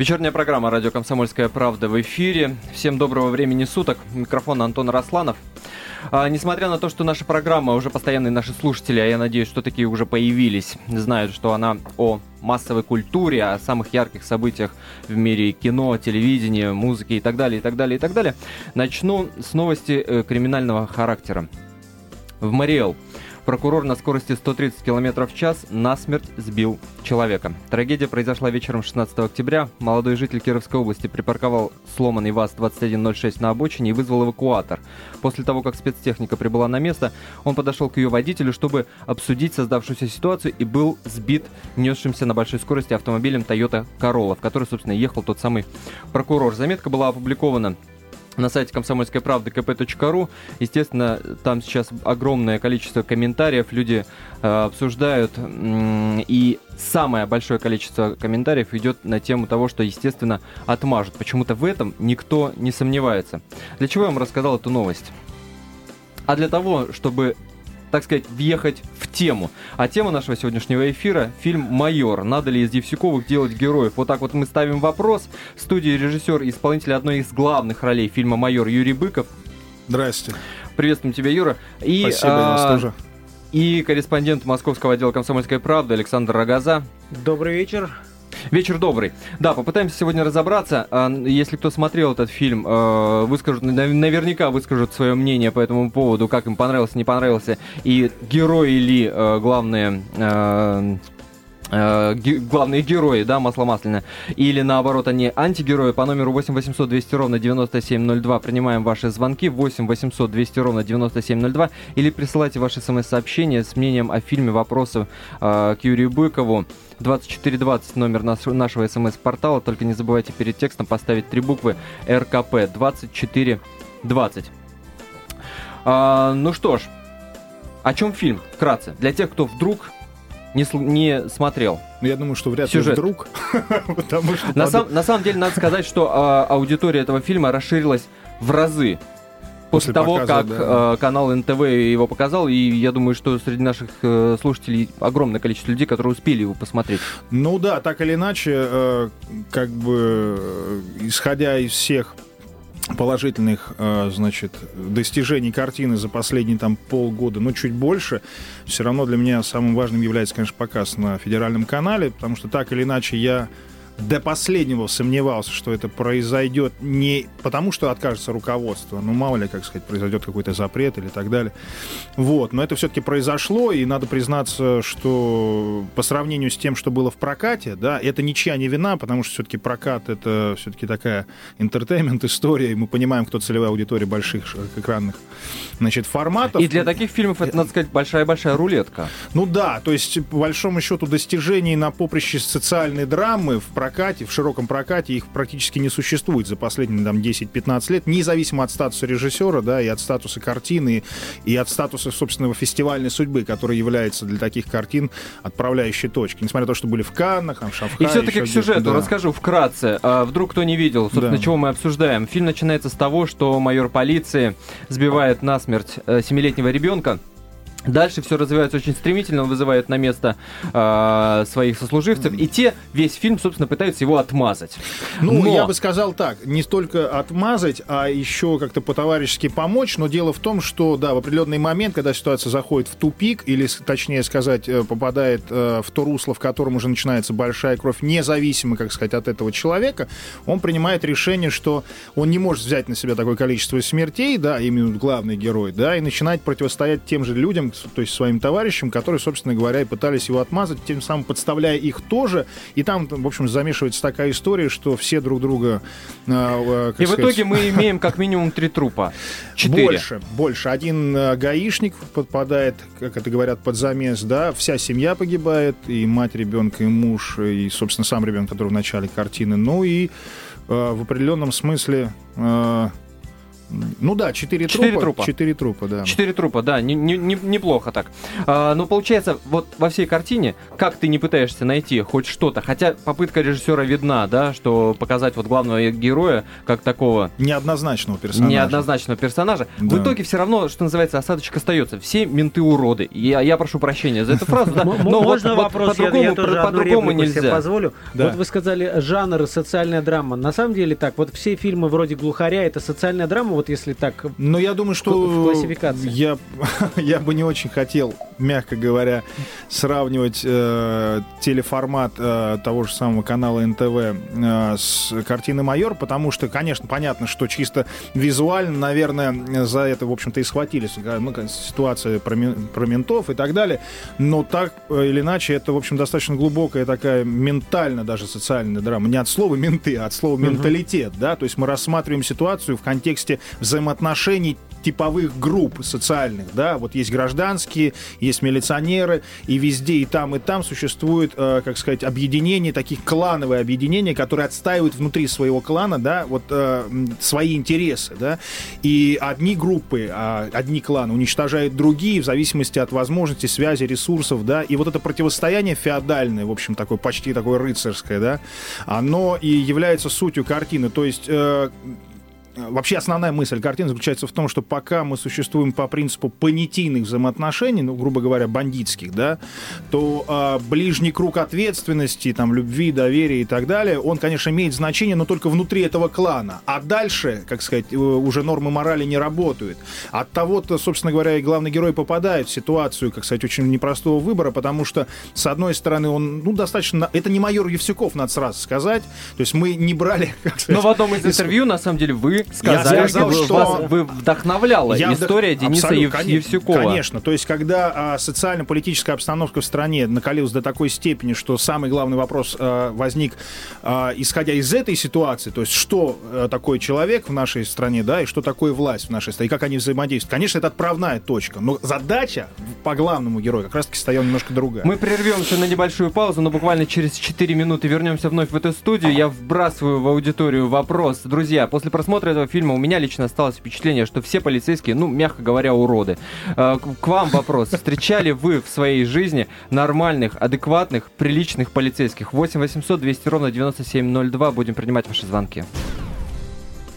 Вечерняя программа «Радио Комсомольская правда» в эфире. Всем доброго времени суток. Микрофон Антон Росланов. А, несмотря на то, что наша программа, уже постоянные наши слушатели, а я надеюсь, что такие уже появились, знают, что она о массовой культуре, о самых ярких событиях в мире кино, телевидения, музыки и так далее, и так далее, и так далее, начну с новости э, криминального характера. В Мариэл Прокурор на скорости 130 км в час насмерть сбил человека. Трагедия произошла вечером 16 октября. Молодой житель Кировской области припарковал сломанный ВАЗ-2106 на обочине и вызвал эвакуатор. После того, как спецтехника прибыла на место, он подошел к ее водителю, чтобы обсудить создавшуюся ситуацию и был сбит несшимся на большой скорости автомобилем Toyota Corolla, в который, собственно, ехал тот самый прокурор. Заметка была опубликована на сайте комсомольской правды kp.ru. Естественно, там сейчас огромное количество комментариев, люди э, обсуждают, э, и самое большое количество комментариев идет на тему того, что, естественно, отмажут. Почему-то в этом никто не сомневается. Для чего я вам рассказал эту новость? А для того, чтобы так сказать, въехать в тему. А тема нашего сегодняшнего эфира – фильм «Майор». Надо ли из Евсюковых делать героев? Вот так вот мы ставим вопрос. В студии режиссер и исполнитель одной из главных ролей фильма «Майор» Юрий Быков. Здрасте. Приветствуем тебя, Юра. И, Спасибо, а, нас тоже. И корреспондент московского отдела «Комсомольской правды» Александр Рогоза. Добрый вечер. Вечер добрый. Да, попытаемся сегодня разобраться. А, если кто смотрел этот фильм, э, выскажут, наверняка выскажут свое мнение по этому поводу, как им понравился, не понравился, и герои ли э, главные э, главные герои, да, масло масляное, или наоборот они антигерои, по номеру 8 800 200 ровно 9702 принимаем ваши звонки, 8 800 200 ровно 9702, или присылайте ваши смс-сообщения с мнением о фильме, вопросы э, к Юрию Быкову. 2420 номер наш, нашего смс-портала, только не забывайте перед текстом поставить три буквы РКП 2420. А, ну что ж, о чем фильм? Вкратце. Для тех, кто вдруг не, не смотрел. Ну, я думаю, что вряд ли Сюжет. вдруг. потому что на, сам, на самом деле, надо сказать, что а, аудитория этого фильма расширилась в разы. После, После того, показа, как да. э, канал НТВ его показал, и я думаю, что среди наших э, слушателей огромное количество людей, которые успели его посмотреть. Ну да, так или иначе, э, как бы исходя из всех положительных, значит, достижений картины за последние там полгода, ну, чуть больше, все равно для меня самым важным является, конечно, показ на федеральном канале, потому что так или иначе я до последнего сомневался, что это произойдет не потому, что откажется руководство, ну, мало ли, как сказать, произойдет какой-то запрет или так далее. Вот, но это все-таки произошло, и надо признаться, что по сравнению с тем, что было в прокате, да, это ничья не вина, потому что все-таки прокат — это все-таки такая интертеймент-история, и мы понимаем, кто целевая аудитория больших экранных, значит, форматов. И для таких фильмов это, надо сказать, большая-большая рулетка. Ну да, то есть, по большому счету, достижений на поприще социальной драмы в прокате прокате, в широком прокате их практически не существует за последние там, 10-15 лет, независимо от статуса режиссера, да, и от статуса картины, и от статуса, собственного фестивальной судьбы, который является для таких картин отправляющей точкой. Несмотря на то, что были в Каннах, там, в Шанхае. И все-таки к сюжету да. расскажу вкратце. А, вдруг кто не видел, собственно, да. чего мы обсуждаем. Фильм начинается с того, что майор полиции сбивает насмерть э, семилетнего ребенка, Дальше все развивается очень стремительно, он вызывает на место э, своих сослуживцев, и те весь фильм, собственно, пытаются его отмазать. Ну, но... я бы сказал так, не столько отмазать, а еще как-то по-товарищески помочь, но дело в том, что, да, в определенный момент, когда ситуация заходит в тупик, или, точнее сказать, э, попадает э, в то русло, в котором уже начинается большая кровь, независимо, как сказать, от этого человека, он принимает решение, что он не может взять на себя такое количество смертей, да, именно главный герой, да, и начинает противостоять тем же людям, то есть своим товарищам, которые, собственно говоря, и пытались его отмазать, тем самым подставляя их тоже. И там, в общем, замешивается такая история, что все друг друга... Э, и сказать... в итоге мы имеем как минимум три трупа. Четыре. Больше, больше. Один э, гаишник подпадает, как это говорят, под замес, да, вся семья погибает, и мать ребенка, и муж, и, собственно, сам ребенок, который в начале картины. Ну и э, в определенном смысле... Э, Ну да, четыре трупа. трупа. Четыре трупа, да. Четыре трупа, да, не- не- не- неплохо так. А, но получается, вот во всей картине, как ты не пытаешься найти хоть что-то, хотя попытка режиссера видна, да, что показать вот главного героя как такого Неоднозначного персонажа. неоднозначного персонажа, в Да. итоге все равно, что называется, осадочек остается. Все менты уроды. Я, я прошу прощения за эту фразу, да, но Можно вопрос? Я- по-другому нельзя. позволю. Вот вы сказали жанр социальная драма. На самом деле так, вот все фильмы вроде «Глухаря» это социальная драма, вот если так... Но я думаю, В что классификации. я, я бы не очень хотел, мягко говоря, сравнивать э, телеформат э, того же самого канала НТВ э, с картиной «Майор», потому что, конечно, понятно, что чисто визуально, наверное, за это, в общем-то, и схватились. Ну, ситуация про, про ментов и так далее. Но так э, или иначе, это, в общем, достаточно глубокая такая ментально даже социальная драма. Не от слова «менты», а от слова «менталитет». Да? То есть мы рассматриваем ситуацию в контексте взаимоотношений типовых групп социальных, да, вот есть гражданские, есть милиционеры, и везде, и там, и там существует, э, как сказать, объединение, таких клановые объединения, которые отстаивают внутри своего клана, да, вот э, свои интересы, да, и одни группы, а, одни кланы уничтожают другие в зависимости от возможностей, связи, ресурсов, да, и вот это противостояние феодальное, в общем, такое, почти такое рыцарское, да, оно и является сутью картины, то есть э, Вообще основная мысль картины заключается в том, что пока мы существуем по принципу понятийных взаимоотношений, ну, грубо говоря, бандитских, да, то а, ближний круг ответственности, там, любви, доверия и так далее, он, конечно, имеет значение, но только внутри этого клана. А дальше, как сказать, э, уже нормы морали не работают. От того-то, собственно говоря, и главный герой попадает в ситуацию, как сказать, очень непростого выбора, потому что, с одной стороны, он, ну, достаточно... Это не майор Евсюков, надо сразу сказать. То есть мы не брали, как сказать, Но в одном из из- интервью, на самом деле, вы сказали, сказал, что что- вас вы вдохновляла Я вдох- история Дениса Абсолютно, Ев- Евсюкова. Конечно. То есть, когда а, социально-политическая обстановка в стране накалилась до такой степени, что самый главный вопрос а, возник, а, исходя из этой ситуации, то есть, что а, такое человек в нашей стране, да, и что такое власть в нашей стране, и как они взаимодействуют. Конечно, это отправная точка, но задача по главному герою как раз-таки стояла немножко другая. Мы прервемся на небольшую паузу, но буквально через 4 минуты вернемся вновь в эту студию. Я вбрасываю в аудиторию вопрос. Друзья, после просмотра этого фильма у меня лично осталось впечатление, что все полицейские, ну, мягко говоря, уроды. Э, К вам вопрос. Встречали вы в своей жизни нормальных, адекватных, приличных полицейских? 8 800 200 ровно 9702. Будем принимать ваши звонки.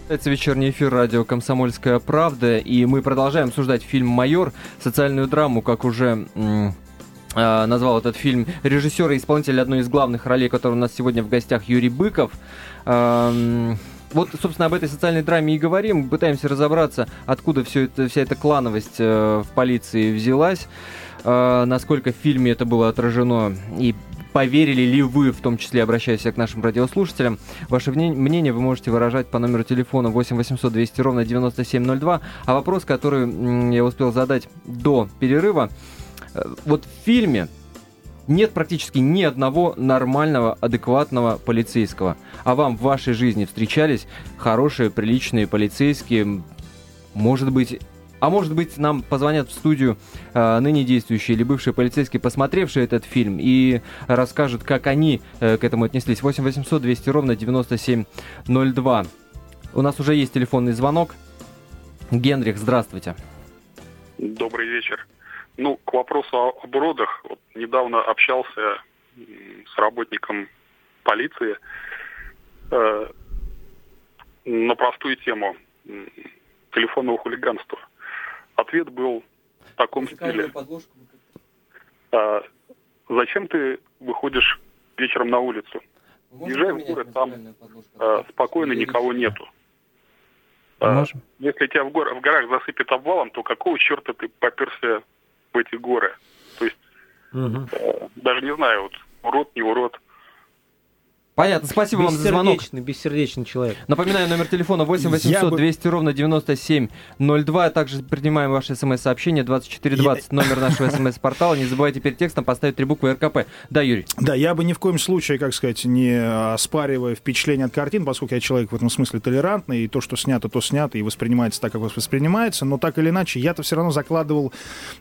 Это вечерний эфир радио «Комсомольская правда», и мы продолжаем обсуждать фильм «Майор», социальную драму, как уже а, назвал этот фильм режиссер и исполнитель одной из главных ролей, который у нас сегодня в гостях, Юрий Быков. Вот, собственно, об этой социальной драме и говорим. Пытаемся разобраться, откуда все это, вся эта клановость э, в полиции взялась, э, насколько в фильме это было отражено и поверили ли вы, в том числе обращаясь к нашим радиослушателям. Ваше мнение вы можете выражать по номеру телефона 8 800 200 ровно 9702. А вопрос, который я успел задать до перерыва, э, вот в фильме нет практически ни одного нормального, адекватного полицейского. А вам в вашей жизни встречались хорошие, приличные полицейские? Может быть, а может быть, нам позвонят в студию э, ныне действующие или бывшие полицейские, посмотревшие этот фильм, и расскажут, как они э, к этому отнеслись. 8 800 200 ровно 9702. У нас уже есть телефонный звонок. Генрих, здравствуйте. Добрый вечер. Ну, к вопросу о- об уродах. Вот недавно общался с работником полиции э, на простую тему телефонного хулиганства. Ответ был в таком стиле. А, зачем ты выходишь вечером на улицу? Езжай в город, там А, спокойно никого нету. А, Можем. если тебя в, гор- в горах засыпет обвалом, то какого черта ты поперся в эти горы? То есть, э, даже не знаю, вот урод, не урод. Понятно, спасибо вам за звонок. Бессердечный, бессердечный человек. Напоминаю, номер телефона 8 Я 800 бы- 200 ровно 9702. Также принимаем ваши смс-сообщения 2420, номер нашего смс-портала. Не забывайте перед текстом поставить три буквы РКП. Да, Юрий? Да, я бы ни в коем случае, как сказать, не оспаривая впечатление от картин, поскольку я человек в этом смысле толерантный, и то, что снято, то снято, и воспринимается так, как воспринимается, но так или иначе, я-то все равно закладывал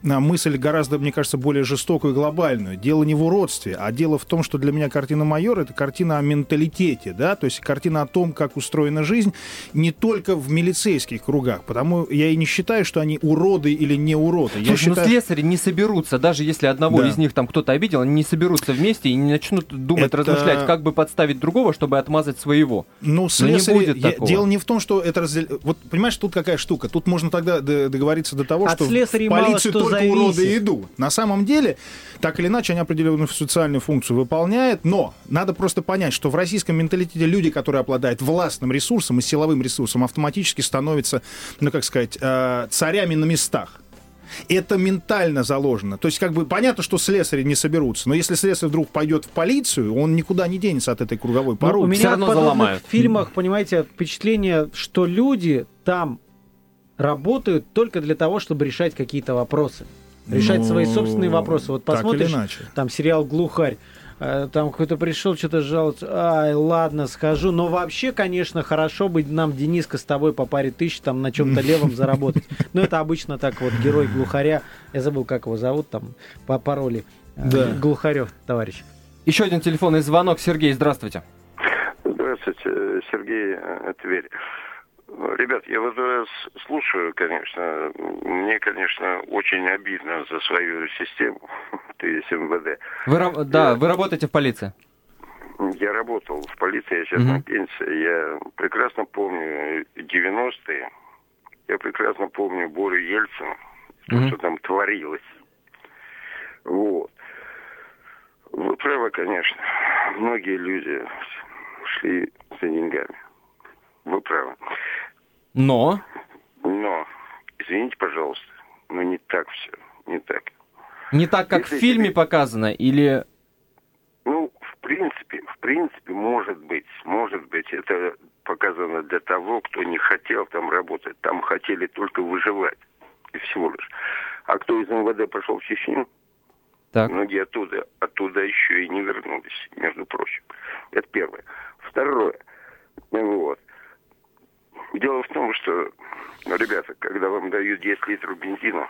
а, мысль гораздо, мне кажется, более жестокую и глобальную. Дело не в уродстве, а дело в том, что для меня картина «Майор» — это картина менталитете, да, то есть картина о том, как устроена жизнь, не только в милицейских кругах, потому я и не считаю, что они уроды или не уроды. Я Слушай, ну считаю... слесари не соберутся, даже если одного Да. из них там кто-то обидел, они не соберутся вместе и не начнут думать, Это- размышлять, как бы подставить другого, чтобы отмазать своего. Ну, не слесари... будет я- такого. Дело не в том, что это раздел... Вот, понимаешь, тут какая штука? Тут можно тогда договориться до того, От что в мало полицию что только зависит. уроды идут. На самом деле, так или иначе, они определенную социальную функцию выполняют, но надо просто понять, что в российском менталитете люди, которые обладают властным ресурсом и силовым ресурсом, автоматически становятся, ну, как сказать, э, царями на местах. Это ментально заложено. То есть, как бы понятно, что слесари не соберутся, но если слесарь вдруг пойдет в полицию, он никуда не денется от этой круговой Ну, поруки. у меня Всё равно в заломают. фильмах, понимаете, впечатление, что люди там работают только для того, чтобы решать какие-то вопросы. Решать Ну, свои собственные вопросы. Вот так посмотришь, или иначе. там сериал «Глухарь», там какой-то пришел, что-то жалуется, ай, ладно, скажу. Но вообще, конечно, хорошо бы нам, Дениска, с тобой по паре тысяч там на чем-то левом заработать. Но это обычно так вот герой «Глухаря», я забыл, как его зовут там по пароли. Э, Да. Глухарев, товарищ. Еще один телефонный звонок. Сергей, здравствуйте. Здравствуйте, Сергей э, Тверь. Ребят, я вас слушаю, конечно. Мне, конечно, очень обидно за свою систему, то есть МВД. Вы, да, вы работаете в полиции. Я работал в полиции, я сейчас Мгм. на пенсии. Я прекрасно помню 90-е. Я прекрасно помню Борю Ельцина, то, Мгм. что там творилось. Вот. Вы правы, конечно. Многие люди шли за деньгами. Вы правы. Но Но, извините, пожалуйста, но не так все. Не так. не так, как в Если фильме тебе- показано, или... Ну, в принципе, в принципе, может быть, может быть, это показано для того, кто не хотел там работать. Там хотели только выживать. И всего лишь. А кто из МВД пошел в Чечню, Так. многие оттуда, оттуда еще и не вернулись, между прочим. Это первое. Второе. Вот. Дело в том, что, ну, ребята, когда вам дают 10 литров бензина,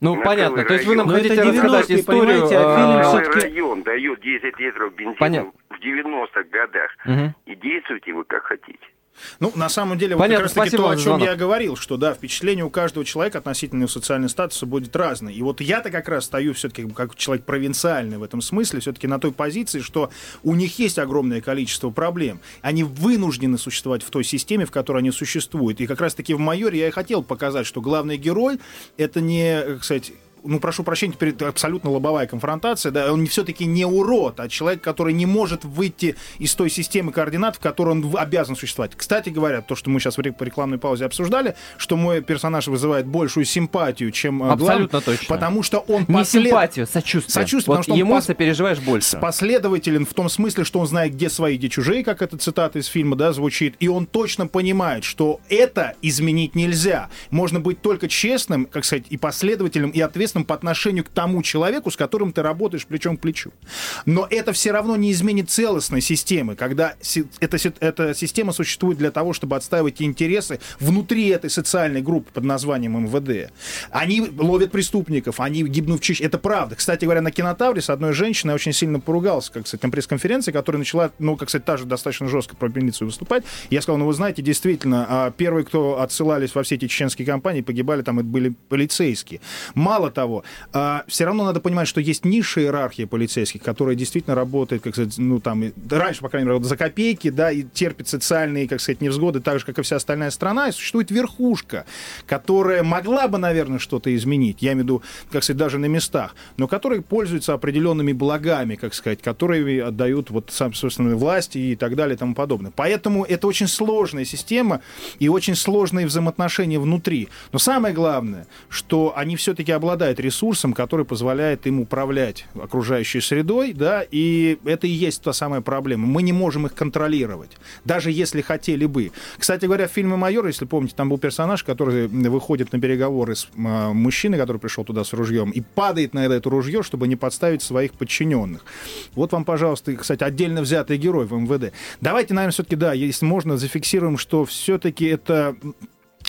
Ну, На понятно. То есть вы нам район. хотите Ну, рассказать 90-е, историю... а а, район дает 10 литров бензина Понятно. в 90-х годах. Мгм. И действуйте вы как хотите. Ну, на самом деле, Понятно, вот как раз таки то, о чем я говорил, что да, впечатление у каждого человека относительно его социального статуса будет разное. И вот я-то как раз стою все-таки как человек провинциальный в этом смысле, все-таки на той позиции, что у них есть огромное количество проблем. Они вынуждены существовать в той системе, в которой они существуют. И как раз-таки в «Майоре» я и хотел показать, что главный герой — это не, как сказать, ну, прошу прощения, теперь это абсолютно лобовая конфронтация, да, он все-таки не урод, а человек, который не может выйти из той системы координат, в которой он обязан существовать. Кстати говоря, то, что мы сейчас в рекламной паузе обсуждали, что мой персонаж вызывает большую симпатию, чем э, Абсолютно главный, точно. потому что он Не послед- симпатию, сочувствие. Сочувствие, Вот потому что ему пос- сопереживаешь больше. последователен в том смысле, что он знает, где свои, где чужие, как эта цитата из фильма, да, звучит, и он точно понимает, что это изменить нельзя. Можно быть только честным, как сказать, и последовательным, и ответственным по отношению к тому человеку, с которым ты работаешь плечом к плечу. Но это все равно не изменит целостной системы, когда эта, эта система существует для того, чтобы отстаивать интересы внутри этой социальной группы под названием МВД. Они ловят преступников, они гибнут в Чечне. Это правда. Кстати говоря, на кинотавре с одной женщиной я очень сильно поругался, как сказать, на пресс-конференции, которая начала, ну, как сказать, та же достаточно жестко про милицию выступать. Я сказал, ну, вы знаете, действительно, а, первые, кто отсылались во все эти чеченские компании, погибали там, это были полицейские. Мало того, все равно надо понимать, что есть низшая иерархия полицейских, которая действительно работает, как сказать, ну, там, раньше, по крайней мере, за копейки, да, и терпит социальные, как сказать, невзгоды, так же, как и вся остальная страна, и существует верхушка, которая могла бы, наверное, что-то изменить, я имею в виду, как сказать, даже на местах, но которые пользуются определенными благами, как сказать, которые отдают вот, сам, собственно, власти и так далее и тому подобное. Поэтому это очень сложная система и очень сложные взаимоотношения внутри. Но самое главное, что они все-таки обладают ресурсом, который позволяет им управлять окружающей средой, да, и это и есть та самая проблема. Мы не можем их контролировать, даже если хотели бы. Кстати говоря, в фильме «Майор», если помните, там был персонаж, который выходит на переговоры с э, мужчиной, который пришел туда с ружьем, и падает на это ружье, чтобы не подставить своих подчиненных. Вот вам, пожалуйста, кстати, отдельно взятый герой в МВД. Давайте, наверное, все-таки, да, если можно, зафиксируем, что все-таки это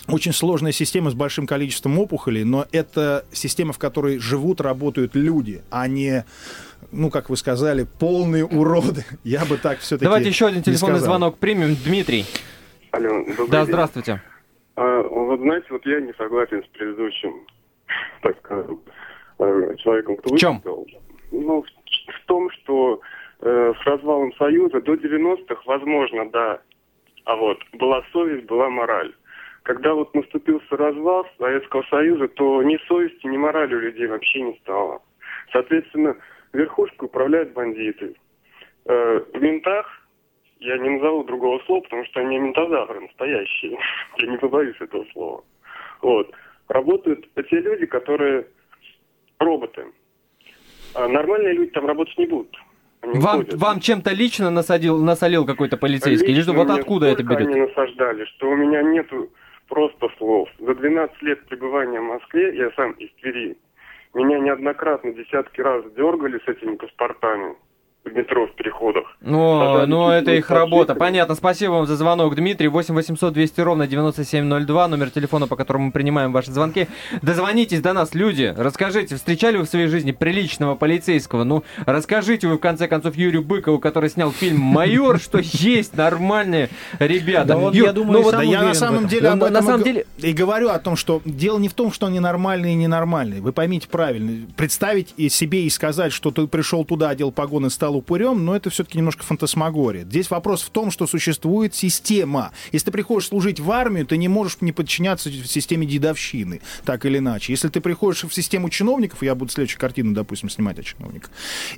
очень сложная система с большим количеством опухолей, но это система, в которой живут, работают люди, а не ну, как вы сказали, полные уроды. Я бы так все-таки Давайте еще один телефонный звонок примем. Дмитрий. Алло, добрый Да, день. здравствуйте. А, вот знаете, вот я не согласен с предыдущим, так скажем, э, человеком, кто В чем? выступил. Ну, в, в том, что э, с развалом Союза до 90-х, возможно, да, а вот была совесть, была мораль. Когда вот наступил развал Советского Союза, то ни совести, ни морали у людей вообще не стало. Соответственно, верхушкой управляют бандиты. Э, в ментах я не назову другого слова, потому что они ментозавры настоящие. Я не побоюсь этого слова. Вот. Работают те люди, которые роботы. А нормальные люди там работать не будут. Они Вам, вам чем-то лично насадил, насолил какой-то полицейский? Или что, Лично вот откуда это берет? они насаждали, что у меня нету просто слов. За 12 лет пребывания в Москве, я сам из Твери, меня неоднократно десятки раз дергали с этими паспортами в метро в переходах. Ну, ну это их работа. Понятно. Спасибо вам за звонок, Дмитрий. 8 800 200 ровно 9702, номер телефона, по которому мы принимаем ваши звонки. Дозвонитесь до нас, люди. Расскажите, встречали вы в своей жизни приличного полицейского? Ну, расскажите вы, в конце концов, Юрию Быкову, который снял фильм «Майор», что есть нормальные ребята. Да Ю- я думаю, вот Да я на самом деле Ну, об на этом и самом деле- и говорю о том, что дело не в том, что они нормальные и ненормальные. Вы поймите правильно. Представить себе и сказать, что ты пришел туда, одел погоны, стал упырем, но это все-таки немножко фантасмагория. Здесь вопрос в том, что существует система. Если ты приходишь служить в армию, ты не можешь не подчиняться системе дедовщины, так или иначе. Если ты приходишь в систему чиновников, я буду следующую картину, допустим, снимать о чиновниках,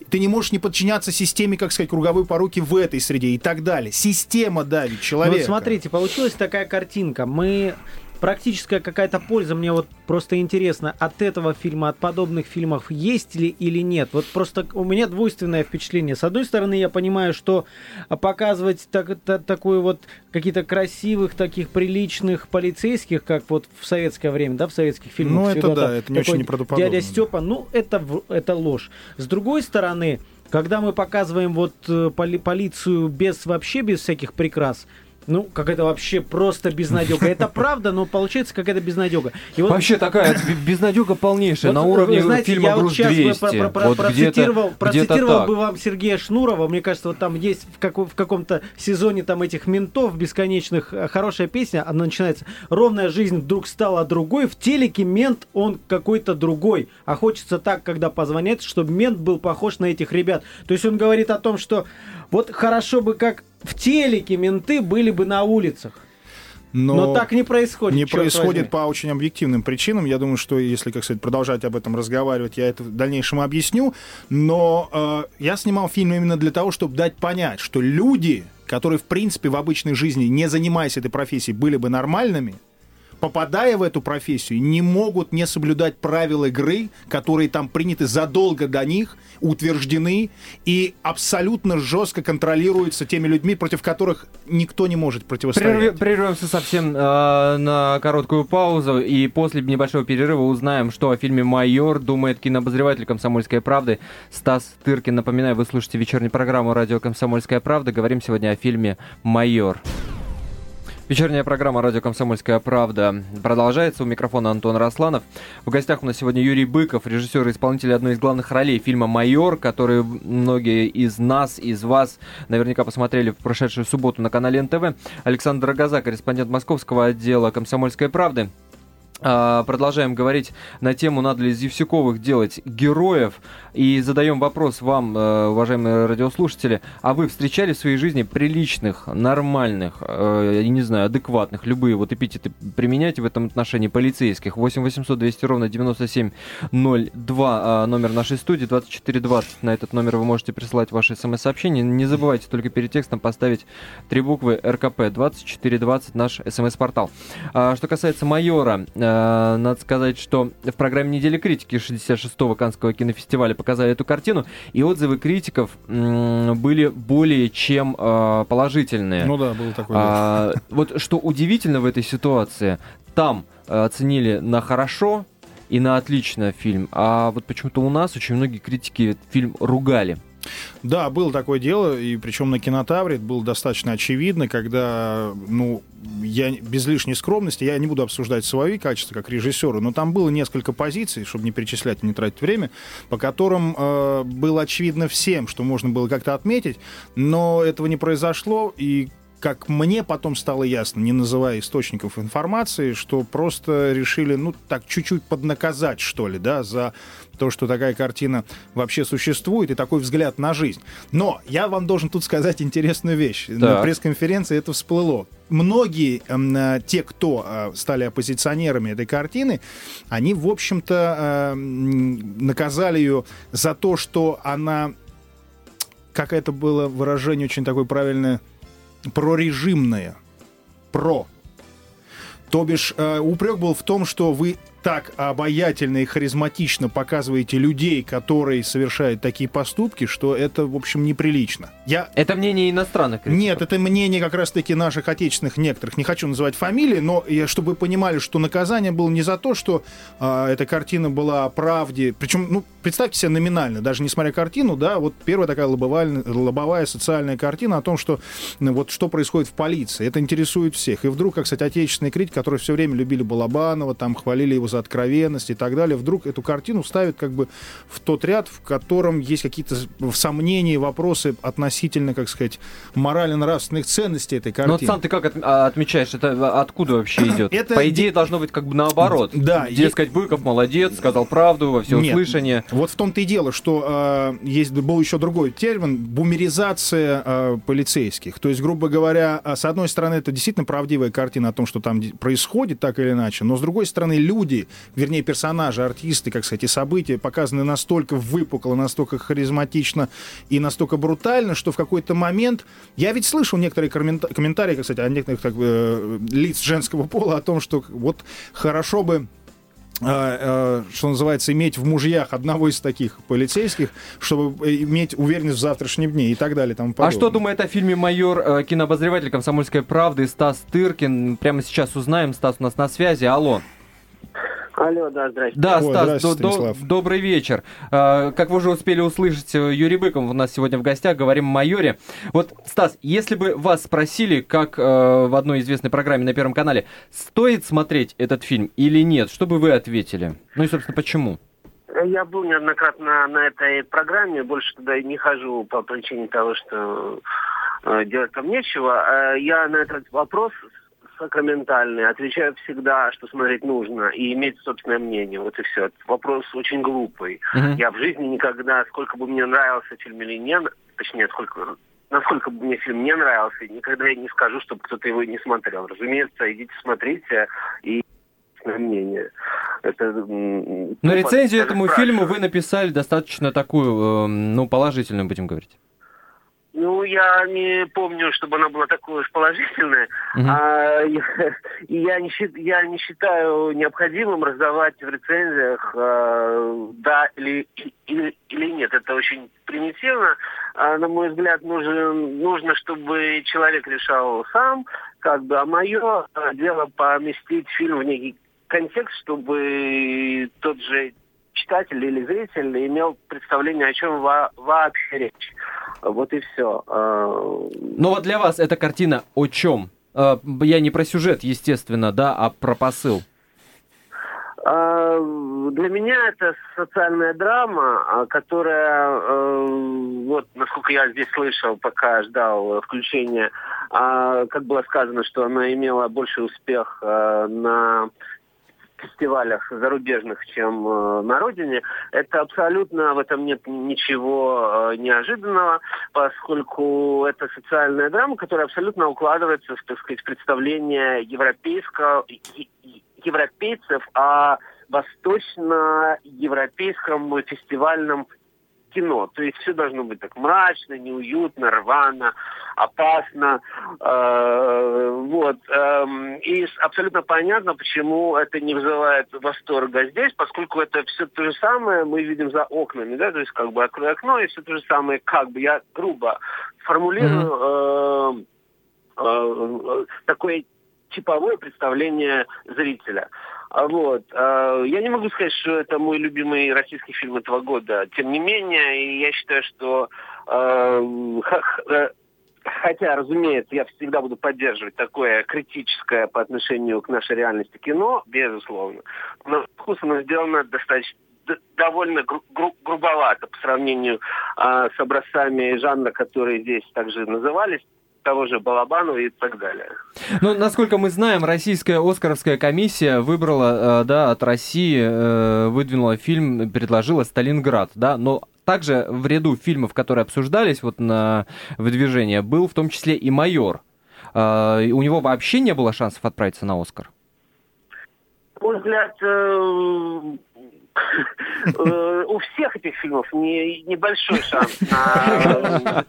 ты не можешь не подчиняться системе, как сказать, круговой поруки в этой среде и так далее. Система давит Ну человека. Вот смотрите, получилась такая картинка. Мы практическая какая-то польза, мне вот просто интересно, от этого фильма, от подобных фильмов есть ли или нет? Вот просто у меня двойственное впечатление. С одной стороны, я понимаю, что показывать так, та- такую вот какие-то красивых, таких приличных полицейских, как вот в советское время, да, в советских фильмах. Ну, это всегда да, там это не очень неправдоподобно, Дядя. Степа, ну, это, это ложь. С другой стороны, когда мы показываем вот э, поли- полицию без вообще без всяких прикрас, ну, какая-то вообще просто безнадега. Это правда, но получается какая-то безнадега. И вот Вообще такая безнадега полнейшая, вот, на уровне знаете, фильма я вот «Груз сейчас бы 200». про- про- про- Вот где-то- процитировал, где-то процитировал так. бы вам Сергея Шнурова. Мне кажется, вот там есть в, како- в каком-то сезоне там этих ментов бесконечных э, хорошая песня. Она начинается «Ровная жизнь вдруг стала другой». В телеке мент он какой-то другой. А хочется так, когда позвонят, чтобы мент был похож на этих ребят. То есть он говорит о том, что вот хорошо бы как в телеке менты были бы на улицах. Но, так не происходит. не происходит возьми. по очень объективным причинам. Я думаю, что если, как сказать, продолжать об этом разговаривать, я это в дальнейшем объясню. Но э, я снимал фильм именно для того, чтобы дать понять, что люди, которые, в принципе, в обычной жизни, не занимаясь этой профессией, были бы нормальными, попадая в эту профессию, не могут не соблюдать правила игры, которые там приняты задолго до них, утверждены и абсолютно жестко контролируются теми людьми, против которых никто не может противостоять. Прерве- Прервемся совсем э, на короткую паузу, и после небольшого перерыва узнаем, что о фильме «Майор» думает кинообозреватель «Комсомольской правды» Стас Тыркин. Напоминаю, вы слушаете вечернюю программу «Радио Комсомольская правда». Говорим сегодня о фильме «Майор». Вечерняя программа «Радио Комсомольская правда» продолжается. У микрофона Антон Росланов. В гостях у нас сегодня Юрий Быков, режиссер и исполнитель одной из главных ролей фильма «Майор», который многие из нас, из вас наверняка посмотрели в прошедшую субботу на канале НТВ. Александр Рогоза, корреспондент московского отдела «Комсомольской правды». А, Продолжаем говорить на тему, надо ли из Евсюковых делать героев. И задаем вопрос вам, э, уважаемые радиослушатели. А вы встречали в своей жизни приличных, нормальных, э, я не знаю, адекватных, любые вот эпитеты применяйте в этом отношении полицейских? 8 800 200 ровно 9702 а, номер нашей студии, 2420. На этот номер вы можете присылать ваши смс-сообщения. Не забывайте только перед текстом поставить три буквы РКП. 2420 наш смс-портал. А, Что касается майора, э, надо сказать, что в программе «Неделя критики» 66-го Канского кинофестиваля показали эту картину, и отзывы критиков были более чем э, положительные. Ну да, было такое. А, вот что удивительно в этой ситуации, там э, оценили на хорошо и на отлично фильм, а вот почему-то у нас очень многие критики фильм ругали. Да, было такое дело, и причем на кинотавре было достаточно очевидно, когда, ну, я без лишней скромности, я не буду обсуждать свои качества как режиссера, но там было несколько позиций, чтобы не перечислять и не тратить время, по которым э, было очевидно всем, что можно было как-то отметить, но этого не произошло, и как мне потом стало ясно, не называя источников информации, что просто решили, ну, так чуть-чуть поднаказать, что ли, да, за то, что такая картина вообще существует и такой взгляд на жизнь. Но я вам должен тут сказать интересную вещь. Так. На пресс-конференции это всплыло. Многие э, те, кто э, стали оппозиционерами этой картины, они, в общем-то, э, наказали ее за то, что она, как это было выражение очень такое правильное, прорежимное. Про. То бишь, э, упрек был в том, что вы так обаятельно и харизматично показываете людей, которые совершают такие поступки, что это, в общем, неприлично. Я... Это мнение иностранных критиков? Нет, это мнение как раз-таки наших отечественных некоторых. Не хочу называть фамилии, но я, чтобы вы понимали, что наказание было не за то, что а, эта картина была о правде. Причем, ну, представьте себе номинально, даже несмотря картину, да, вот первая такая лобовая, лобовая социальная картина о том, что ну, вот что происходит в полиции. Это интересует всех. И вдруг, как, кстати, отечественные критики, которые все время любили Балабанова, там хвалили его за откровенность и так далее, вдруг эту картину ставят как бы в тот ряд, в котором есть какие-то сомнения, вопросы относительно, как сказать, морально-нравственных ценностей этой картины. Ну вот сам ты как от, а, отмечаешь, это откуда вообще идет? Это... По идее должно быть как бы наоборот. Да. Дескать, Быков молодец, сказал правду во всеуслышание. Вот в том-то и дело, что э, есть был еще другой термин бумеризация э, полицейских. То есть, грубо говоря, с одной стороны, это действительно правдивая картина о том, что там происходит так или иначе, но с другой стороны, люди, вернее, персонажи, артисты, как сказать, и события показаны настолько выпукло, настолько харизматично и настолько брутально, что в какой-то момент... Я ведь слышал некоторые комментарии, сказать, о некоторых так, э, лиц женского пола о том, что вот хорошо бы что называется, иметь в мужьях одного из таких полицейских, чтобы иметь уверенность в завтрашнем дне и так далее. Тому а что думает о фильме «Майор» э, кинообозреватель «Комсомольской правды» Стас Тыркин? Прямо сейчас узнаем. Стас у нас на связи. Алло. Алло, да, здрасте. Да, Ой, Стас, до, до, добрый вечер. А, как вы уже успели услышать, э, Юрий Быков у нас сегодня в гостях, говорим о майоре. Вот, Стас, если бы вас спросили, как э, в одной известной программе на Первом канале, стоит смотреть этот фильм или нет, что бы вы ответили? Ну и, собственно, почему? Я был неоднократно на этой программе, больше туда и не хожу по причине того, что э, делать там нечего. Э, я на этот вопрос сакраментальные, отвечают всегда, что смотреть нужно, и иметь собственное мнение. Вот и все. Вопрос очень глупый. Uh-huh. Я в жизни никогда, сколько бы мне нравился фильм или не, точнее, сколько насколько бы мне фильм не нравился, никогда я не скажу, чтобы кто-то его не смотрел. Разумеется, идите смотрите и мнение. Это, Но рецензию этому фильму вы написали достаточно такую, эм, ну, положительную, будем говорить. Ну, я не помню, чтобы она была такой уж положительная. Uh-huh. А, я не, я не считаю необходимым раздавать в рецензиях а, да или, или, или нет. Это очень примитивно. А, на мой взгляд, нужно, нужно, чтобы человек решал сам, как бы, а мое дело поместить фильм в некий контекст, чтобы тот же читатель или зритель имел представление, о чем во вообще речь. Вот и все. А, Но вот для вас эта картина о чем? А, я не про сюжет, естественно, да, а про посыл. А, для меня это социальная драма, которая, вот насколько я здесь слышал, пока ждал включения, как было сказано, что она имела больший успех на фестивалях зарубежных, чем э, на родине, это абсолютно в этом нет ничего э, неожиданного, поскольку это социальная драма, которая абсолютно укладывается в, так сказать, представление европейского, европейцев о восточно-европейском фестивальном кино. То есть все должно быть так мрачно, неуютно, рвано, опасно. Э, вот. Э, и абсолютно понятно, почему это не вызывает восторга здесь, поскольку это все то же самое мы видим за окнами. Да? То есть как бы открой окно, и все то же самое, как бы я грубо формулирую э, э, такое типовое представление зрителя. А вот. А, я не могу сказать, что это мой любимый российский фильм этого года. Тем не менее, я считаю, что э, Хотя, разумеется, я всегда буду поддерживать такое критическое по отношению к нашей реальности кино, безусловно. Но вкусно сделано достаточно довольно гру- гру- грубовато по сравнению а, с образцами жанра, которые здесь также назывались того же Балабанова и так далее. Ну, насколько мы знаем, российская Оскаровская комиссия выбрала, э, да, от России, э, выдвинула фильм, предложила «Сталинград», да, но также в ряду фильмов, которые обсуждались вот на выдвижение, был в том числе и «Майор». Э, у него вообще не было шансов отправиться на «Оскар»? На мой взгляд, Э, у всех этих фильмов не, небольшой шанс на...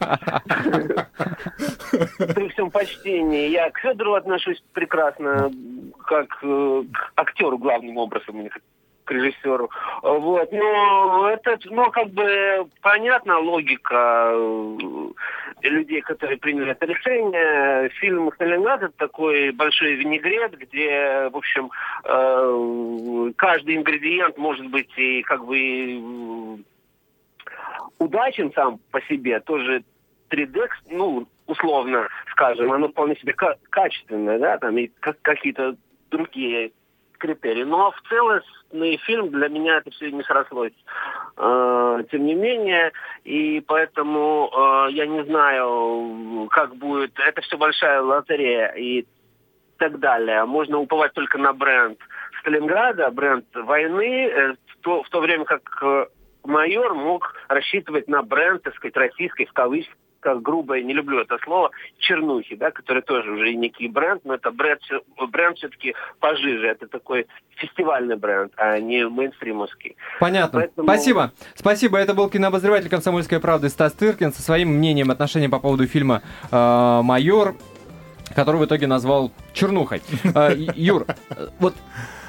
При всем почтении. Я к Федору отношусь прекрасно, как э, к актеру главным образом режиссеру. Вот. Но это, ну, как бы понятна логика э, людей, которые приняли это решение. Фильм «Сталинград» — это такой большой винегрет, где, в общем, э, каждый ингредиент может быть и как бы удачен сам по себе, тоже 3D, ну, условно скажем, оно вполне себе качественное, да, там и какие-то другие критерий. Но в целостный фильм для меня это все не срослось. Э, тем не менее, и поэтому э, я не знаю, как будет. Это все большая лотерея и так далее. Можно уповать только на бренд Сталинграда, бренд войны, э, в то время как майор мог рассчитывать на бренд, так сказать, российской, в кавычках, как грубое, не люблю это слово, чернухи, да, который тоже уже некий бренд, но это бренд, бренд все-таки пожиже, это такой фестивальный бренд, а не мейнстримовский. Понятно. Поэтому... Спасибо. Спасибо. Это был кинообозреватель «Комсомольской правды» Стас Тыркин со своим мнением, отношением по поводу фильма э, «Майор», который в итоге назвал «Чернухой». Э, Юр, вот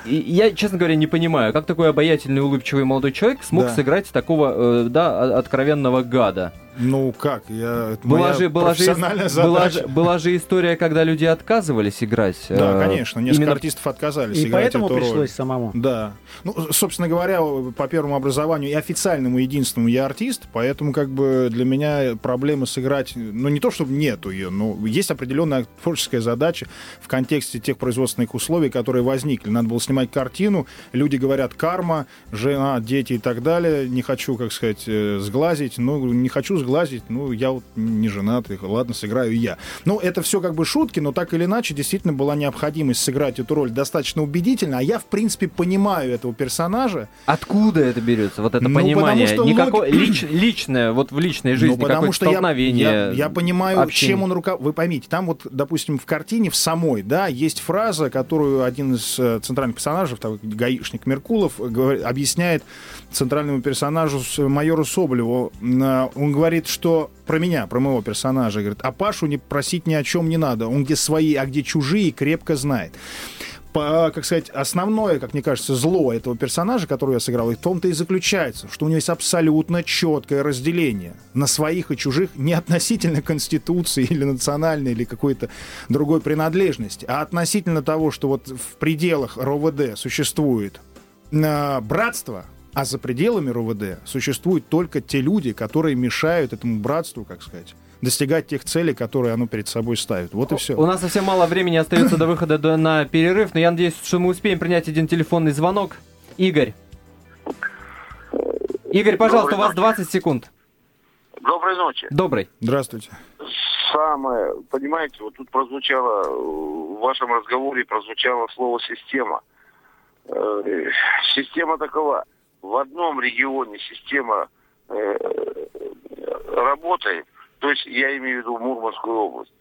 я, честно говоря, не понимаю, как такой обаятельный, улыбчивый молодой человек смог да. сыграть такого, э, да, откровенного гада. Ну как, я была же, была, же, была, же, была же история, когда люди отказывались играть. Да, э, конечно, несколько именно... артистов отказались и играть поэтому эту пришлось роль. самому. Да. Ну, собственно говоря, по первому образованию и официальному единственному я артист, поэтому как бы для меня проблема сыграть, ну не то чтобы нету ее, но есть определенная творческая задача в контексте тех производственных условий, которые возникли. Надо было снимать картину, люди говорят карма, жена, дети и так далее. Не хочу, как сказать, э, сглазить, ну не хочу сглазить, ну, я вот не женат, ладно, сыграю я. Ну, это все как бы шутки, но так или иначе, действительно была необходимость сыграть эту роль достаточно убедительно, а я, в принципе, понимаю этого персонажа. Откуда это берется, вот это ну, понимание? Что Никакое лог... лич, личное, вот в личной жизни, ну, потому что столкновение, я, я, я понимаю, общение. чем он рука... Вы поймите, там вот, допустим, в картине, в самой, да, есть фраза, которую один из э, центральных персонажей, гаишник Меркулов, говорит, объясняет центральному персонажу, майору Соболеву. Он говорит, что про меня, про моего персонажа, говорит, а Пашу не просить ни о чем не надо. Он где свои, а где чужие, крепко знает по, как сказать, основное, как мне кажется, зло этого персонажа, который я сыграл, и в том-то и заключается, что у него есть абсолютно четкое разделение на своих и чужих не относительно Конституции или национальной или какой-то другой принадлежности, а относительно того, что вот в пределах РОВД существует э, братство, а за пределами РОВД существуют только те люди, которые мешают этому братству, как сказать, достигать тех целей, которые оно перед собой ставит. Вот и все. У нас совсем мало времени остается до выхода до, на перерыв, но я надеюсь, что мы успеем принять один телефонный звонок. Игорь. Игорь, пожалуйста, Доброй у вас 20 секунд. Доброй ночи. Добрый. Здравствуйте. Самое, понимаете, вот тут прозвучало, в вашем разговоре прозвучало слово «система». Э, система такова в одном регионе система э, работает, то есть я имею в виду Мурманскую область,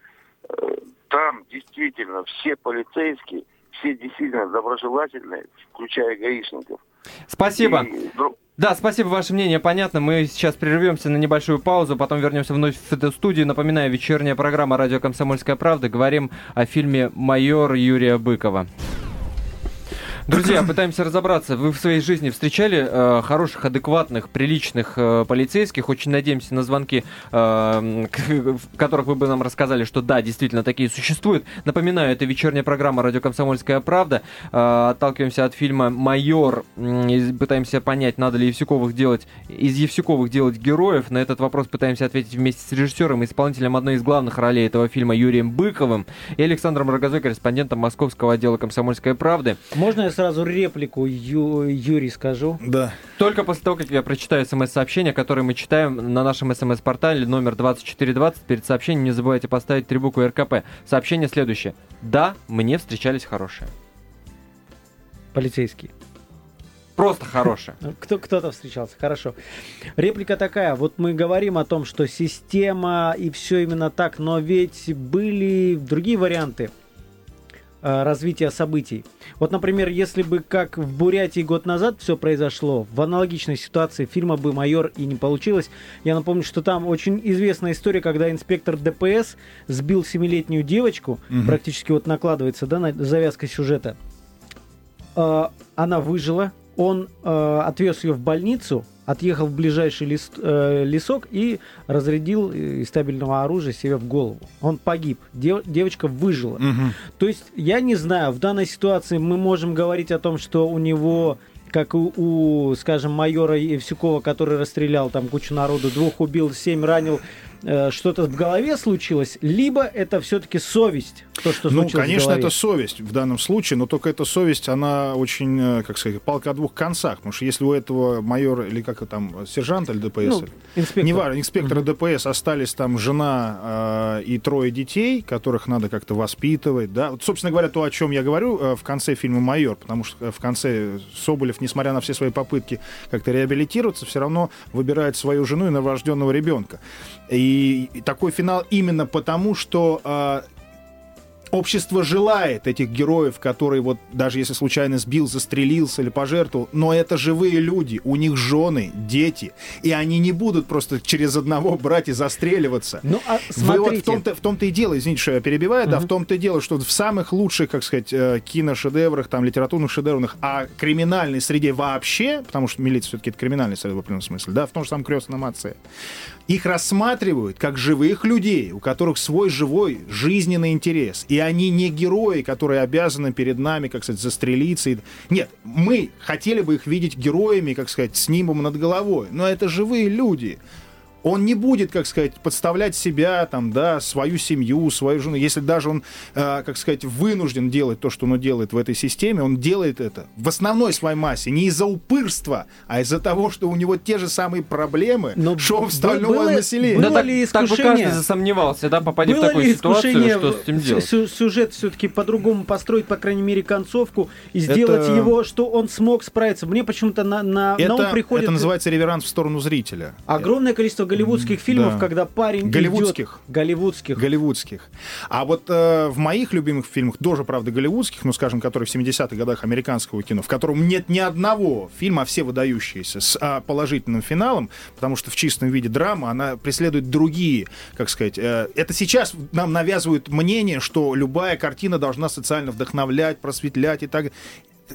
э, там действительно все полицейские, все действительно доброжелательные, включая гаишников. Спасибо. И... Да, спасибо, ваше мнение понятно. Мы сейчас прервемся на небольшую паузу, потом вернемся вновь в эту студию. Напоминаю, вечерняя программа «Радио Комсомольская правда». Говорим о фильме «Майор» Юрия Быкова. Друзья, пытаемся разобраться. Вы в своей жизни встречали э, хороших, адекватных, приличных э, полицейских? Очень надеемся на звонки, э, в которых вы бы нам рассказали, что да, действительно такие существуют. Напоминаю, это вечерняя программа «Радио Комсомольская правда». Э, отталкиваемся от фильма «Майор» и пытаемся понять, надо ли Евсюковых делать, из Евсюковых делать героев. На этот вопрос пытаемся ответить вместе с режиссером и исполнителем одной из главных ролей этого фильма Юрием Быковым и Александром Рогозой, корреспондентом московского отдела «Комсомольской правды». Можно я сразу реплику Ю, Юрий скажу? Да. Только после того, как я прочитаю смс-сообщение, которое мы читаем на нашем смс-портале номер 2420, перед сообщением не забывайте поставить три буквы РКП. Сообщение следующее. Да, мне встречались хорошие. Полицейский. Просто хорошие. Кто, кто-то встречался, хорошо. Реплика такая, вот мы говорим о том, что система и все именно так, но ведь были другие варианты развития событий. Вот, например, если бы как в Бурятии год назад все произошло, в аналогичной ситуации фильма бы «Майор» и не получилось. Я напомню, что там очень известная история, когда инспектор ДПС сбил семилетнюю девочку, Мгм. практически вот накладывается, да, на завязка сюжета. Э, Она выжила, он э, отвез ее в больницу, отъехал в ближайший лес, э, лесок и разрядил э, из стабильного оружия себе в голову. Он погиб. Дев- девочка выжила. Мгм. То есть, я не знаю, в данной ситуации мы можем говорить о том, что у него, как у, у, скажем, майора Евсюкова, который расстрелял там кучу народу, двух убил, семь ранил, что-то в голове случилось, либо это все-таки совесть, то, что Ну, случилось конечно, это совесть в данном случае, но только эта совесть, она очень, э, как сказать, палка о двух концах. Потому что если у этого майора, или как там, сержанта или ДПС, Ну, инспектор. Неважно, инспектора ДПС остались там жена э, и трое детей, которых надо как-то воспитывать, да. Вот, собственно говоря, то, о чем я говорю э, в конце фильма «Майор», потому что э, в конце Соболев, несмотря на все свои попытки как-то реабилитироваться, все равно выбирает свою жену и новорожденного ребенка. И, и такой финал именно потому, что э, общество желает этих героев, которые вот даже если случайно сбил, застрелился или пожертвовал, но это живые люди, у них жены, дети, и они не будут просто через одного брать и застреливаться. Ну, а Вы вот смотрите. в том-то, в том-то и дело, извините, что я перебиваю, да, в том-то и дело, что в самых лучших, как сказать, э, киношедеврах, там, литературных шедеврах, а криминальной среде вообще, потому что милиция все-таки это криминальная среда в определенном смысле, да, в том же самом крестном отце, их рассматривают как живых людей, у которых свой живой жизненный интерес. И они не герои, которые обязаны перед нами, как сказать, застрелиться. Нет, мы хотели бы их видеть героями, как сказать, с нимбом над головой. Но это живые люди. Он не будет, как сказать, подставлять себя, там, да, свою семью, свою жену. Если даже он, э, как сказать, вынужден делать то, что он делает в этой системе, он делает это в основной своей массе не из-за упырства, а из-за того, что у него те же самые проблемы, Но что в б- остального было- населения. было Да так, ли так бы искушение? каждый засомневался, да, попадя в такую ситуацию, искушение что с этим делать? сю- сюжет все-таки по-другому построить, по крайней мере, концовку и сделать Это- его, что он смог справиться? Мне почему-то на, на, на ум это, приходит это называется реверанс в сторону зрителя. огромное количество голливудских фильмов, да. когда парень Голливудских. идет... Голливудских. Голливудских. А вот э, в моих любимых фильмах, тоже, правда, голливудских, ну, скажем, которые в 70-х годах американского кино, в котором нет ни одного фильма, а все выдающиеся, с а, положительным финалом, потому что в чистом виде драма, она преследует другие, как сказать, э, это сейчас нам навязывают мнение, что любая картина должна социально вдохновлять, просветлять и так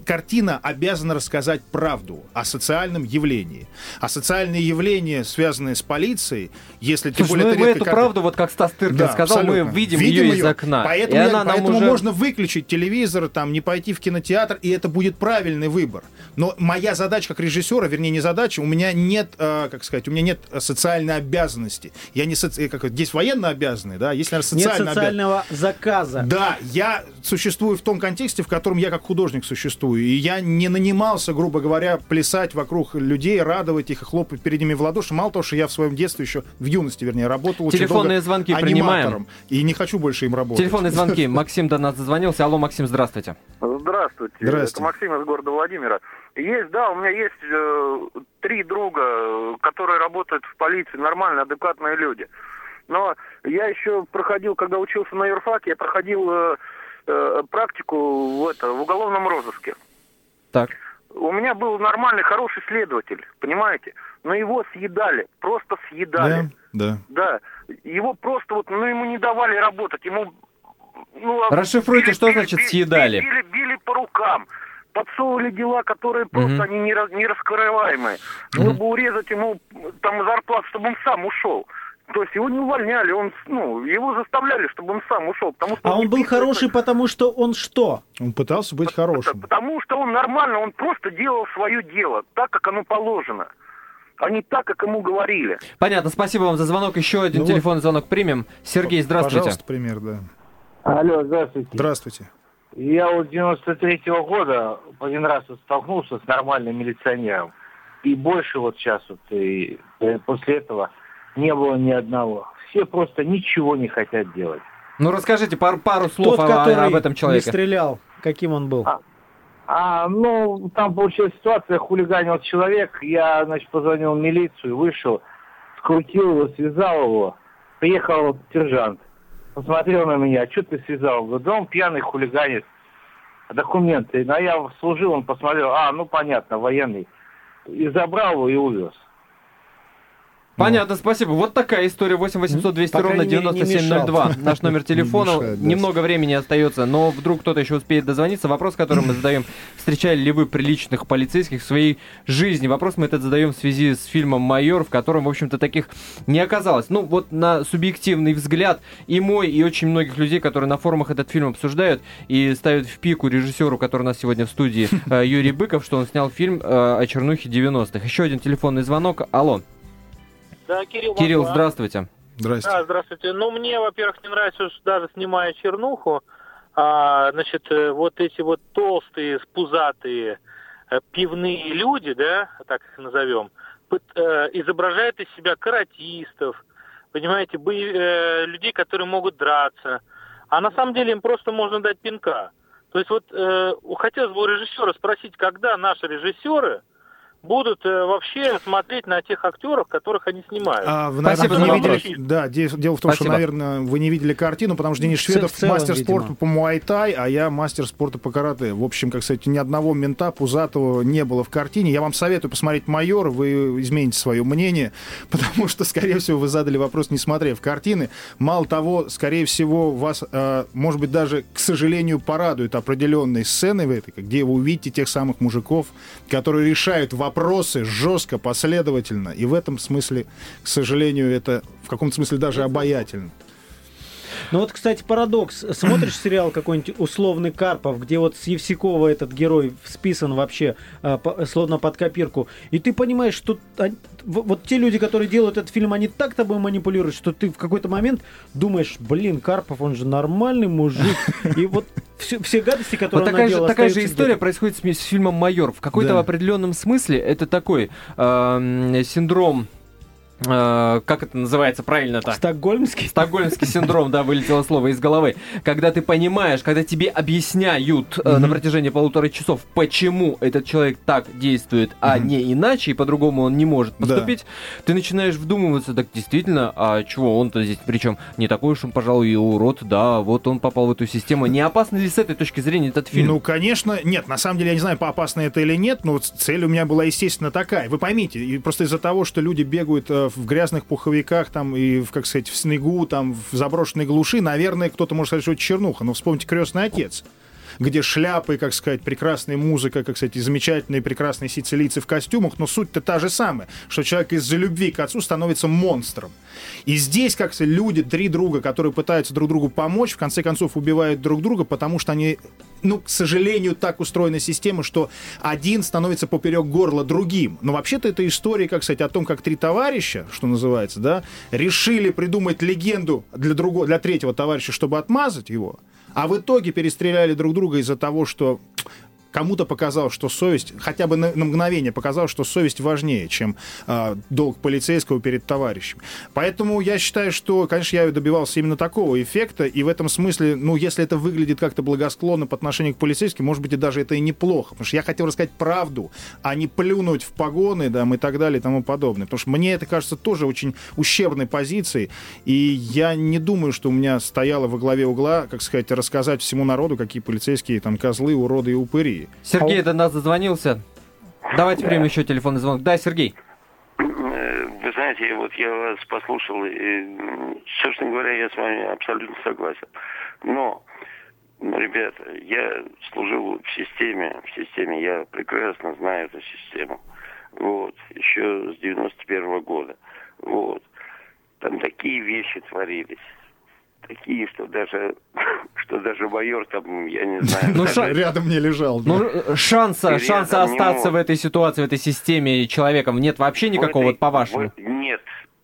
картина обязана рассказать правду о социальном явлении. А социальные явления, связанные с полицией, если тем Слушай, более ну, это мы эту карта- правду, вот как Стас Тыркин да, сказал, мы абсолютно. видим, ее из окна. Поэтому, я- поэтому уже... можно выключить телевизор, там, не пойти в кинотеатр, и это будет правильный выбор. Но моя задача как режиссера, вернее, не задача, у меня нет, э, как сказать, у меня нет э, социальной обязанности. Я не соци... как, здесь военно обязанный, да, есть, наверное, Нет социально обязанный. социального заказа. Да, я существую в том контексте, в котором я как художник существую. И я не нанимался, грубо говоря, плясать вокруг людей, радовать их и хлопать перед ними в ладоши. Мало того, что я в своем детстве еще, в юности, вернее, работал очень Телефонные долго звонки аниматором. принимаем. И не хочу больше им работать. Телефонные звонки. Максим до нас дозвонился. Алло, Максим, здравствуйте. Здравствуйте. Здравствуйте. Это Максим из города Владимира. Есть, да, у меня есть э, три друга, которые работают в полиции, нормальные, адекватные люди. Но я еще проходил, когда учился на юрфаке, я проходил э, э, практику в, это, в уголовном розыске. Так. У меня был нормальный, хороший следователь, понимаете? Но его съедали, просто съедали. Да, да. Да, его просто вот, ну ему не давали работать, ему... Ну, а Расшифруйте, били- что били- значит били- съедали? Били, били по рукам. подсовывали дела, которые просто Мгм. они не, не раскрываемые. Было бы урезать ему там зарплату, чтобы он сам ушел. То есть его не увольняли, он, ну, его заставляли, чтобы он сам ушел. Потому что А он не был хороший, потому что он что? Он пытался быть хорошим. Потому что он нормально, он просто делал свое дело, так, как оно положено, а не так, как ему говорили. Понятно, спасибо вам за звонок. Еще один Ну вот. телефонный звонок примем. Сергей, здравствуйте. Пожалуйста, пример, да. Алло, здравствуйте. Здравствуйте. Я вот 93-го года один раз вот столкнулся с нормальным милиционером. И больше вот сейчас вот и, э, после этого не было ни одного. Все просто ничего не хотят делать. Ну, расскажите пару, пару слов Тот, о- который об этом не человеке. стрелял, каким он был? А, А, ну, там получилась ситуация, хулиганил человек, я, значит, позвонил в милицию, вышел, скрутил его, связал его, приехал сержант, посмотрел на меня, что ты связал? Говорю, да он пьяный хулиганит, документы. Ну, а я служил, он посмотрел, а, ну, понятно, военный. И забрал его и увез. Понятно, спасибо. Вот такая история. 8 800 200 По ровно крайней мере, не 9702. Наш номер телефона. мешает, да. Немного времени остается, но вдруг кто-то еще успеет дозвониться. Вопрос, который мы задаем, встречали ли вы приличных полицейских в своей жизни? Вопрос мы этот задаем в связи с фильмом «Майор», в котором, в общем-то, таких не оказалось. Ну, вот на субъективный взгляд и мой, и очень многих людей, которые на форумах этот фильм обсуждают и ставят в пику режиссеру, который у нас сегодня в студии, э, Юрий Быков, что он снял фильм э, о чернухе 90-х. Еще один телефонный звонок. Алло. Да, Кирилл, Кирилл, Москва. здравствуйте. Здрасте. Да, здравствуйте. Ну, мне, во-первых, не нравится, что даже снимая чернуху, а, значит, э, вот эти вот толстые, спузатые э, пивные люди, да, так их назовем, пыт- э, изображают из себя каратистов, понимаете, бои- э, людей, которые могут драться. А на самом деле им просто можно дать пинка. То есть вот э, хотелось бы у режиссера спросить, когда наши режиссеры будут э, вообще смотреть на тех актеров, которых они снимают. А, вы, Спасибо наверное, за не вопрос. видели, да, де- дело в том, Спасибо. что, наверное, вы не видели картину, потому что Денис Шведов целом, мастер видимо. спорта по муайтай, а я мастер спорта по карате. В общем, как сказать, ни одного мента пузатого не было в картине. Я вам советую посмотреть «Майор», вы измените свое мнение, потому что, скорее всего, вы задали вопрос, не смотрев картины. Мало того, скорее всего, вас, э, может быть, даже, к сожалению, порадует определенной сцены в этой, где вы увидите тех самых мужиков, которые решают вопросы жестко, последовательно. И в этом смысле, к сожалению, это в каком-то смысле даже обаятельно. Ну вот, кстати, парадокс. Смотришь сериал какой-нибудь условный Карпов, где вот с Евсикова этот герой списан вообще э, словно под копирку, и ты понимаешь, что в- вот те люди, которые делают этот фильм, они так тобой манипулируют, что ты в какой-то момент думаешь, блин, Карпов, он же нормальный мужик. И вот все, все гадости, которые Вот такая же, наделал, такая же история где-то. происходит с, с фильмом «Майор». В какой-то Да. определенном смысле это такой эм, синдром... э, как это называется правильно-то? Стокгольмский. Стокгольмский синдром, да, вылетело слово из головы. Когда ты понимаешь, когда тебе объясняют э, на протяжении полутора часов, почему этот человек так действует, а не иначе, и по-другому он не может Да. поступить, ты начинаешь вдумываться, так действительно, а чего он-то здесь, причем не такой уж он, пожалуй, и урод, да, вот он попал в эту систему. Не опасно ли с этой точки зрения этот фильм? Ну, конечно, нет, на самом деле я не знаю, опасно это или нет, но цель у меня была, естественно, такая. Вы поймите, просто из-за того, что люди бегают э, в грязных пуховиках там и, в, как сказать, в снегу, там, в заброшенной глуши, наверное, кто-то может сказать, что это чернуха. Но вспомните «Крестный отец», где шляпы, как сказать, прекрасная музыка, как сказать, и замечательные прекрасные сицилийцы в костюмах, но суть-то та же самая, что человек из-за любви к отцу становится монстром. И здесь, как сказать, люди, три друга, которые пытаются друг другу помочь, в конце концов убивают друг друга, потому что они, ну, к сожалению, так устроена система, что один становится поперек горла другим. Но вообще-то это история, как сказать, о том, как три товарища, что называется, да, решили придумать легенду для другого, для третьего товарища, чтобы отмазать его, а в итоге перестреляли друг друга из-за того, что кому-то показалось, что совесть, хотя бы на, на мгновение показалось, что совесть важнее, чем а, долг полицейского перед товарищем. Поэтому я считаю, что, конечно, я добивался именно такого эффекта, и в этом смысле, ну, если это выглядит как-то благосклонно по отношению к полицейским, может быть, и даже это и неплохо, потому что я хотел рассказать правду, а не плюнуть в погоны, да, и так далее, и тому подобное. Потому что мне это кажется тоже очень ущербной позицией, и я не думаю, что у меня стояло во главе угла, как сказать, рассказать всему народу, какие полицейские там козлы, уроды и упыри. Сергей до нас дозвонился. Давайте примем еще телефонный звонок. Да, Сергей. Э, Вы знаете, вот я вас послушал, и, собственно говоря, я с вами абсолютно согласен. Но Ну, ребята, я служил в системе, в системе, я прекрасно знаю эту систему. Вот, еще с 91 -го года. Вот. Там такие вещи творились. Такие, что даже, что даже майор там, я не знаю. Ну, даже- ша- Рядом не лежал. да. Ну, э, шанса, шанса не остаться в этой ситуации, в этой системе человеком нет вообще никакого, вот этой- по-вашему? в- Нет,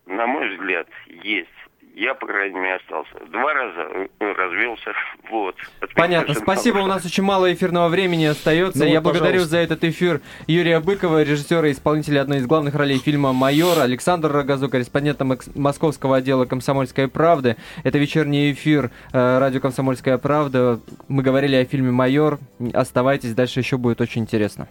на мой взгляд, есть. Я, по крайней мере, остался. Два раза э, развелся. Вот. Это Понятно. Спасибо. У того, нас очень мало эфирного времени остается. Ну Я вот, благодарю пожалуйста. за этот эфир Юрия Быкова, режиссера и исполнителя одной из главных ролей фильма «Майор», Александр Рогозу, корреспондента московского отдела «Комсомольской правды». Это вечерний эфир э, радио «Комсомольская правда». Мы говорили о фильме «Майор». Оставайтесь, дальше еще будет очень интересно.